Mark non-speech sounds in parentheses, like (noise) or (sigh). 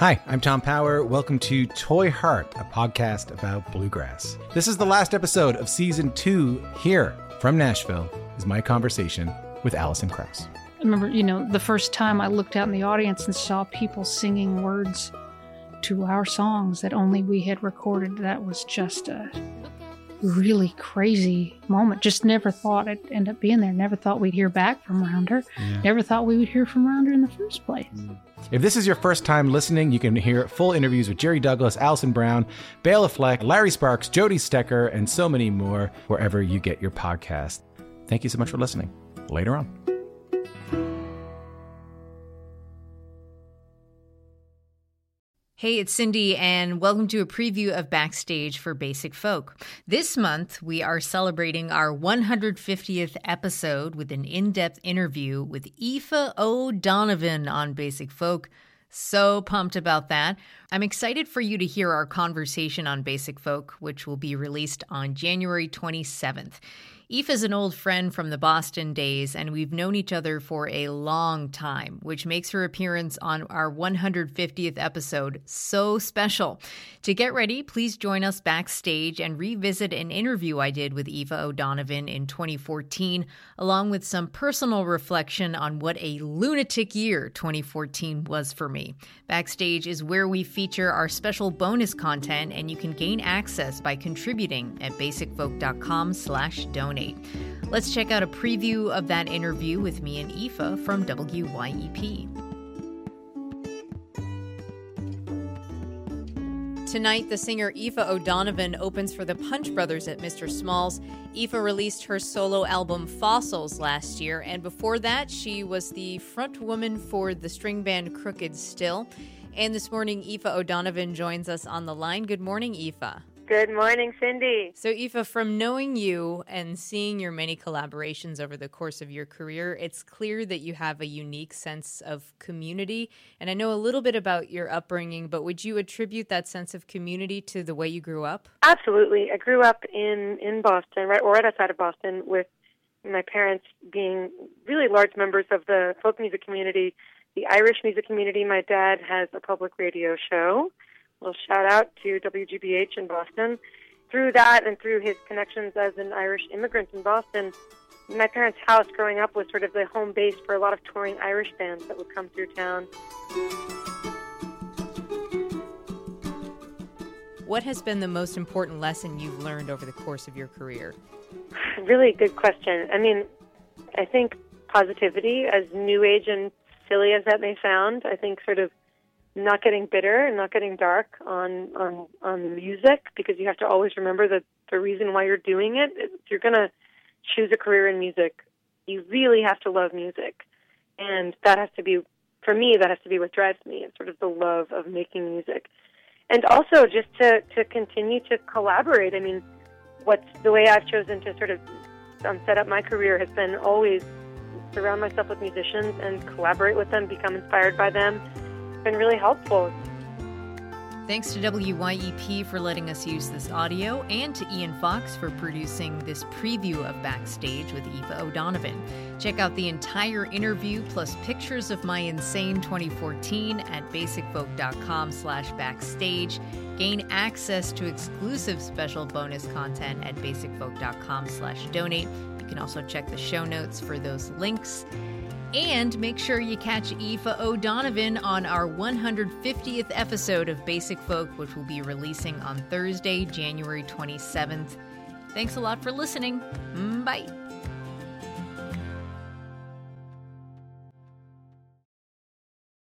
Hi, I'm Tom Power. Welcome to Toy Heart, a podcast about bluegrass. This is the last episode of season two. Here from Nashville is my conversation with Alison Krauss. I remember, you know, the first time I looked out in the audience and saw people singing words to our songs that only we had recorded. That was just a really crazy moment. Just never thought it'd end up being there. Never thought we'd hear back from Rounder. Yeah. Never thought we would hear from Rounder in the first place. Mm. If this is your first time listening, you can hear full interviews with Jerry Douglas, Alison Brown, Bela Fleck, Larry Sparks, Jody Stecher, and so many more wherever you get your podcast. Thank you so much for listening. Later on. Hey, it's Cindy, and welcome to a preview of Backstage for Basic Folk. This month, we are celebrating our 150th episode with an in depth interview with Aoife O'Donovan on Basic Folk. So pumped about that. I'm excited for you to hear our conversation on Basic Folk, which will be released on January 27th. Aoife is an old friend from the Boston days, and we've known each other for a long time, which makes her appearance on our 150th episode so special. To get ready, please join us backstage and revisit an interview I did with Aoife O'Donovan in 2014, along with some personal reflection on what a lunatic year 2014 was for me. Backstage is where we feature our special bonus content, and you can gain access by contributing at Let's check out a preview of that interview with me and Aoife from WYEP. Tonight, the singer Aoife O'Donovan opens for the Punch Brothers at Mr. Smalls. Aoife released her solo album Fossils last year, and before that, she was the front woman for the string band Crooked Still. And this morning, Aoife O'Donovan joins us on the line. Good morning, Aoife. Good morning, Cindy. So, Aoife, from knowing you and seeing your many collaborations over the course of your career, it's clear that you have a unique sense of community. And I know a little bit about your upbringing, but would you attribute that sense of community to the way you grew up? Absolutely. I grew up in, in Boston, right, or right outside of Boston, with my parents being really large members of the folk music community, the Irish music community. My dad has a public radio show little shout out to WGBH in Boston. Through that and through his connections as an Irish immigrant in Boston, my parents' house growing up was sort of the home base for a lot of touring Irish bands that would come through town. What has been the most important lesson you've learned over the course of your career? (sighs) Really good question. I mean, I think positivity, as new age and silly as that may sound, I think sort of not getting bitter and not getting dark on on on music because you have to always remember that the reason why you're doing it if you're going to choose a career in music. You really have to love music. And that has to be for me that has to be what drives me it's sort of the love of making music. And also just to to continue to collaborate. I mean what's the way i've chosen to sort of um, set up my career has been always surround myself with musicians and collaborate with them become inspired by them been really helpful. Thanks to WYEP for letting us use this audio and to Ian Fox for producing this preview of Backstage with Aoife O'Donovan. Check out the entire interview plus pictures of my insane 2014 at basicfolk.com slash backstage. Gain access to exclusive special bonus content at basicfolk.com slash donate. You can also check the show notes for those links. And make sure you catch Aoife O'Donovan on our 150th episode of Basic Folk, which will be releasing on Thursday, January 27th. Thanks a lot for listening. Bye.